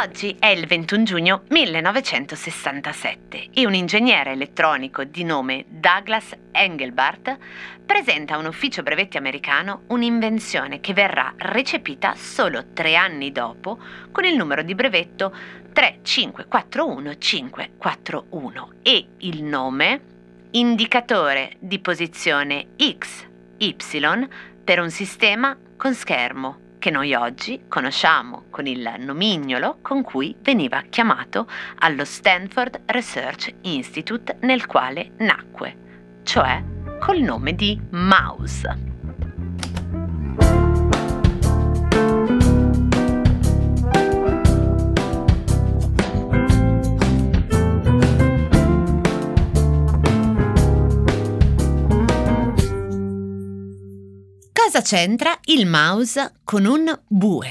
Oggi è il 21 giugno 1967 e un ingegnere elettronico di nome Douglas Engelbart presenta a un ufficio brevetti americano un'invenzione che verrà recepita solo tre anni dopo con il numero di brevetto 3541541 e il nome indicatore di posizione XY per un sistema con schermo che noi oggi conosciamo con il nomignolo con cui veniva chiamato allo Stanford Research Institute nel quale nacque, cioè col nome di Mouse. Cosa c'entra il mouse con un bue?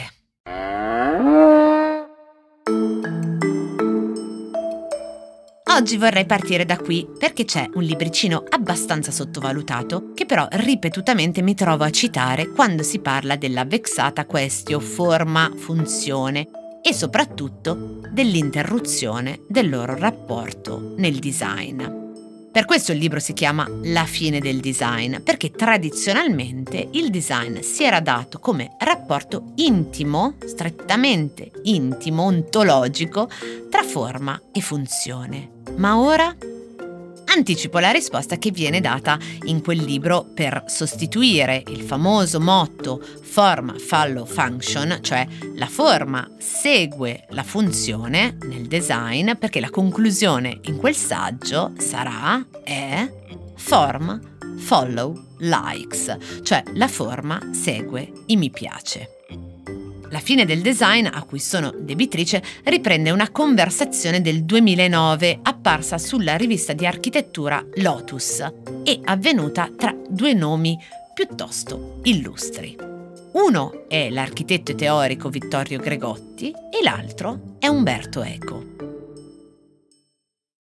Oggi vorrei partire da qui perché c'è un libricino abbastanza sottovalutato che però ripetutamente mi trovo a citare quando si parla della vexata questio forma-funzione e soprattutto dell'interruzione del loro rapporto nel design. Per questo il libro si chiama La fine del design, perché tradizionalmente il design si era dato come rapporto intimo, strettamente intimo, ontologico, tra forma e funzione. Ma ora anticipo la risposta che viene data in quel libro per sostituire il famoso motto forma follow function, cioè la forma segue la funzione nel design, perché la conclusione in quel saggio sarà è forma follow likes, cioè la forma segue i mi piace. La fine del design, a cui sono debitrice, riprende una conversazione del 2009 apparsa sulla rivista di architettura Lotus e avvenuta tra due nomi piuttosto illustri. Uno è l'architetto e teorico Vittorio Gregotti e l'altro è Umberto Eco.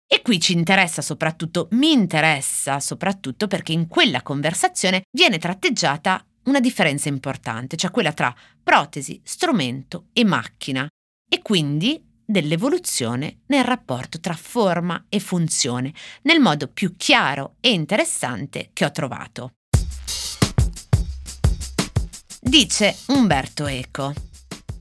E qui ci interessa soprattutto, mi interessa soprattutto perché in quella conversazione viene tratteggiata una differenza importante, cioè quella tra protesi, strumento e macchina, e quindi dell'evoluzione nel rapporto tra forma e funzione, nel modo più chiaro e interessante che ho trovato. Dice Umberto Eco.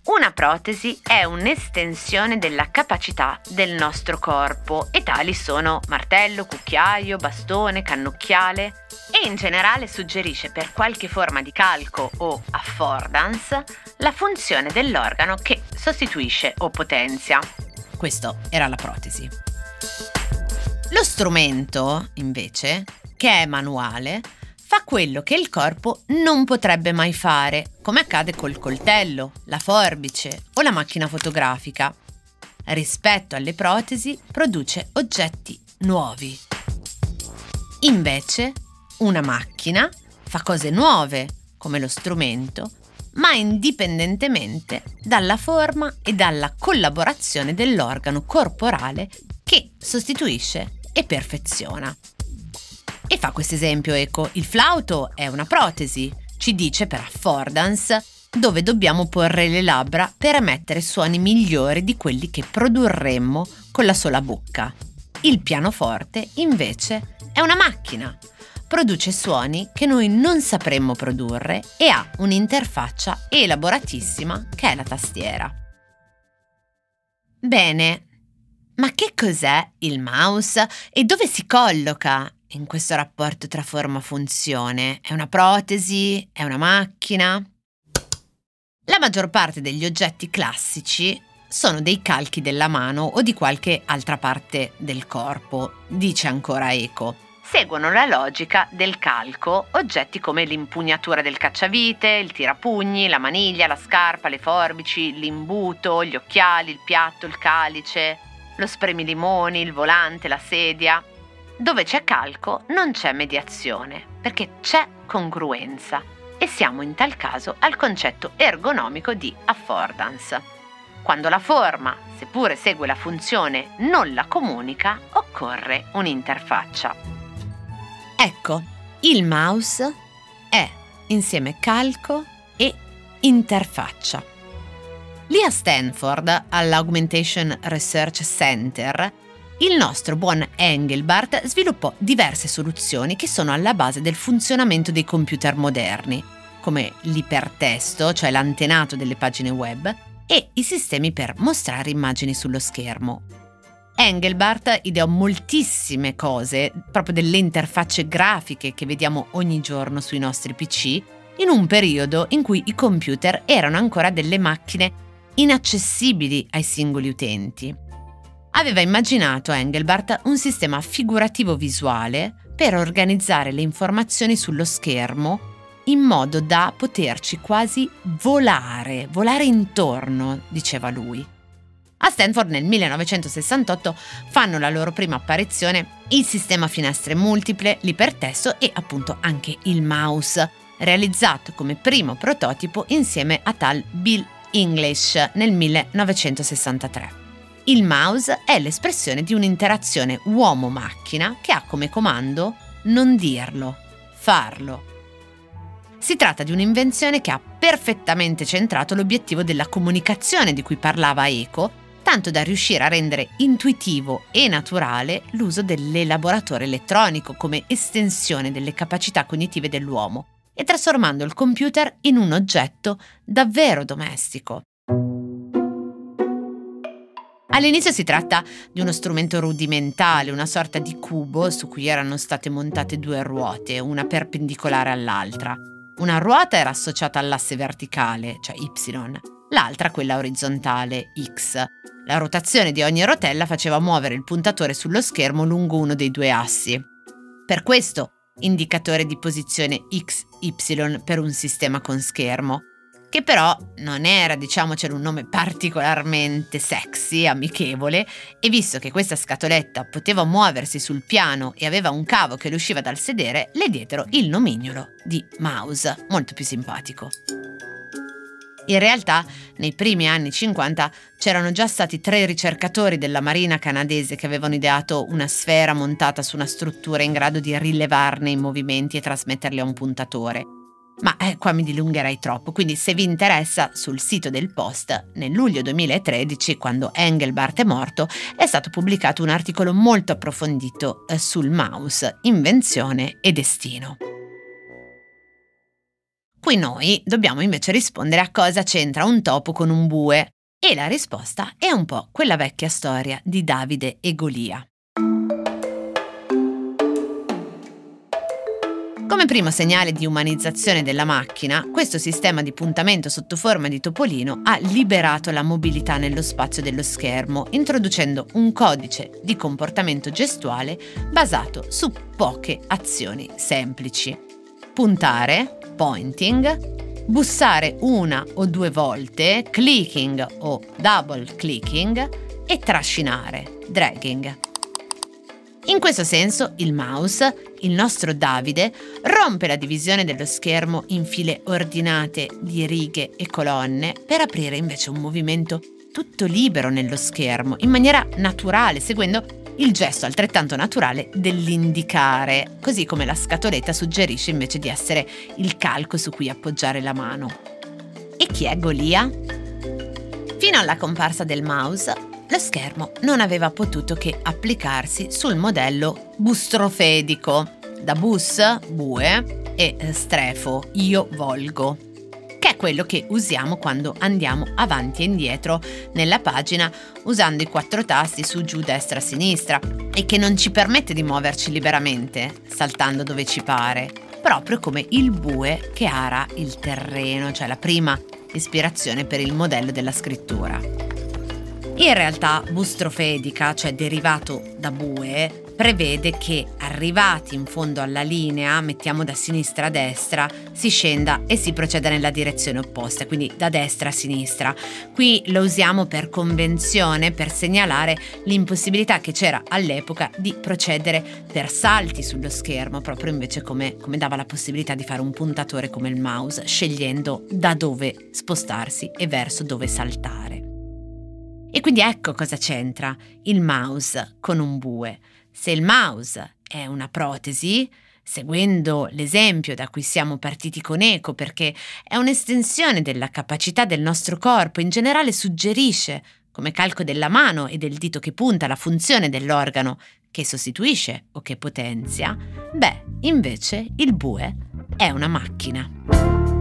Una protesi è un'estensione della capacità del nostro corpo e tali sono martello, cucchiaio, bastone, cannocchiale e in generale suggerisce per qualche forma di calco o affordance la funzione dell'organo che sostituisce o potenzia. Questo era la protesi. Lo strumento, invece, che è manuale, fa quello che il corpo non potrebbe mai fare, come accade col coltello, la forbice o la macchina fotografica. Rispetto alle protesi produce oggetti nuovi. Invece, una macchina fa cose nuove, come lo strumento, ma indipendentemente dalla forma e dalla collaborazione dell'organo corporale che sostituisce e perfeziona. E fa questo esempio, ecco, il flauto è una protesi, ci dice per affordance dove dobbiamo porre le labbra per emettere suoni migliori di quelli che produrremmo con la sola bocca. Il pianoforte, invece, è una macchina. Produce suoni che noi non sapremmo produrre e ha un'interfaccia elaboratissima che è la tastiera. Bene, ma che cos'è il mouse e dove si colloca in questo rapporto tra forma-funzione? È una protesi? È una macchina? La maggior parte degli oggetti classici sono dei calchi della mano o di qualche altra parte del corpo, dice ancora Eco. Seguono la logica del calco oggetti come l'impugnatura del cacciavite, il tirapugni, la maniglia, la scarpa, le forbici, l'imbuto, gli occhiali, il piatto, il calice, lo spremilimoni, il volante, la sedia. Dove c'è calco non c'è mediazione, perché c'è congruenza e siamo in tal caso al concetto ergonomico di affordance. Quando la forma, seppure segue la funzione, non la comunica, occorre un'interfaccia. Ecco, il mouse è insieme calco e interfaccia. Lì a Stanford, all'Augmentation Research Center, il nostro buon Engelbart sviluppò diverse soluzioni che sono alla base del funzionamento dei computer moderni, come l'ipertesto, cioè l'antenato delle pagine web, e i sistemi per mostrare immagini sullo schermo. Engelbart ideò moltissime cose, proprio delle interfacce grafiche che vediamo ogni giorno sui nostri PC, in un periodo in cui i computer erano ancora delle macchine inaccessibili ai singoli utenti aveva immaginato Engelbart un sistema figurativo visuale per organizzare le informazioni sullo schermo in modo da poterci quasi volare, volare intorno, diceva lui. A Stanford nel 1968 fanno la loro prima apparizione il sistema finestre multiple, l'ipertesto e appunto anche il mouse, realizzato come primo prototipo insieme a tal Bill English nel 1963. Il mouse è l'espressione di un'interazione uomo-macchina che ha come comando non dirlo, farlo. Si tratta di un'invenzione che ha perfettamente centrato l'obiettivo della comunicazione di cui parlava Eco, tanto da riuscire a rendere intuitivo e naturale l'uso dell'elaboratore elettronico come estensione delle capacità cognitive dell'uomo e trasformando il computer in un oggetto davvero domestico. All'inizio si tratta di uno strumento rudimentale, una sorta di cubo su cui erano state montate due ruote, una perpendicolare all'altra. Una ruota era associata all'asse verticale, cioè Y, l'altra quella orizzontale, X. La rotazione di ogni rotella faceva muovere il puntatore sullo schermo lungo uno dei due assi. Per questo, indicatore di posizione XY per un sistema con schermo che però non era, diciamocelo, un nome particolarmente sexy, amichevole, e visto che questa scatoletta poteva muoversi sul piano e aveva un cavo che le usciva dal sedere, le diedero il nomignolo di mouse, molto più simpatico. In realtà, nei primi anni 50 c'erano già stati tre ricercatori della Marina canadese che avevano ideato una sfera montata su una struttura in grado di rilevarne i movimenti e trasmetterli a un puntatore. Ma eh, qua mi dilungherei troppo, quindi se vi interessa sul sito del Post, nel luglio 2013, quando Engelbart è morto, è stato pubblicato un articolo molto approfondito eh, sul mouse, invenzione e destino. Qui noi dobbiamo invece rispondere a cosa c'entra un topo con un bue. E la risposta è un po' quella vecchia storia di Davide e Golia. Come primo segnale di umanizzazione della macchina, questo sistema di puntamento sotto forma di topolino ha liberato la mobilità nello spazio dello schermo, introducendo un codice di comportamento gestuale basato su poche azioni semplici. Puntare, pointing, bussare una o due volte, clicking o double clicking e trascinare, dragging. In questo senso il mouse, il nostro Davide, rompe la divisione dello schermo in file ordinate di righe e colonne per aprire invece un movimento tutto libero nello schermo, in maniera naturale, seguendo il gesto altrettanto naturale dell'indicare, così come la scatoletta suggerisce invece di essere il calco su cui appoggiare la mano. E chi è Golia? Fino alla comparsa del mouse, lo schermo non aveva potuto che applicarsi sul modello bustrofedico, da bus, bue, e strefo, io volgo, che è quello che usiamo quando andiamo avanti e indietro nella pagina usando i quattro tasti su, giù, destra, sinistra e che non ci permette di muoverci liberamente, saltando dove ci pare, proprio come il bue che ara il terreno, cioè la prima ispirazione per il modello della scrittura. In realtà bustrofedica, cioè derivato da bue, prevede che arrivati in fondo alla linea, mettiamo da sinistra a destra, si scenda e si proceda nella direzione opposta, quindi da destra a sinistra. Qui lo usiamo per convenzione, per segnalare l'impossibilità che c'era all'epoca di procedere per salti sullo schermo, proprio invece come, come dava la possibilità di fare un puntatore come il mouse, scegliendo da dove spostarsi e verso dove saltare. E quindi ecco cosa c'entra il mouse con un bue. Se il mouse è una protesi, seguendo l'esempio da cui siamo partiti con Eco, perché è un'estensione della capacità del nostro corpo, in generale suggerisce, come calco della mano e del dito che punta, la funzione dell'organo che sostituisce o che potenzia, beh, invece il bue è una macchina.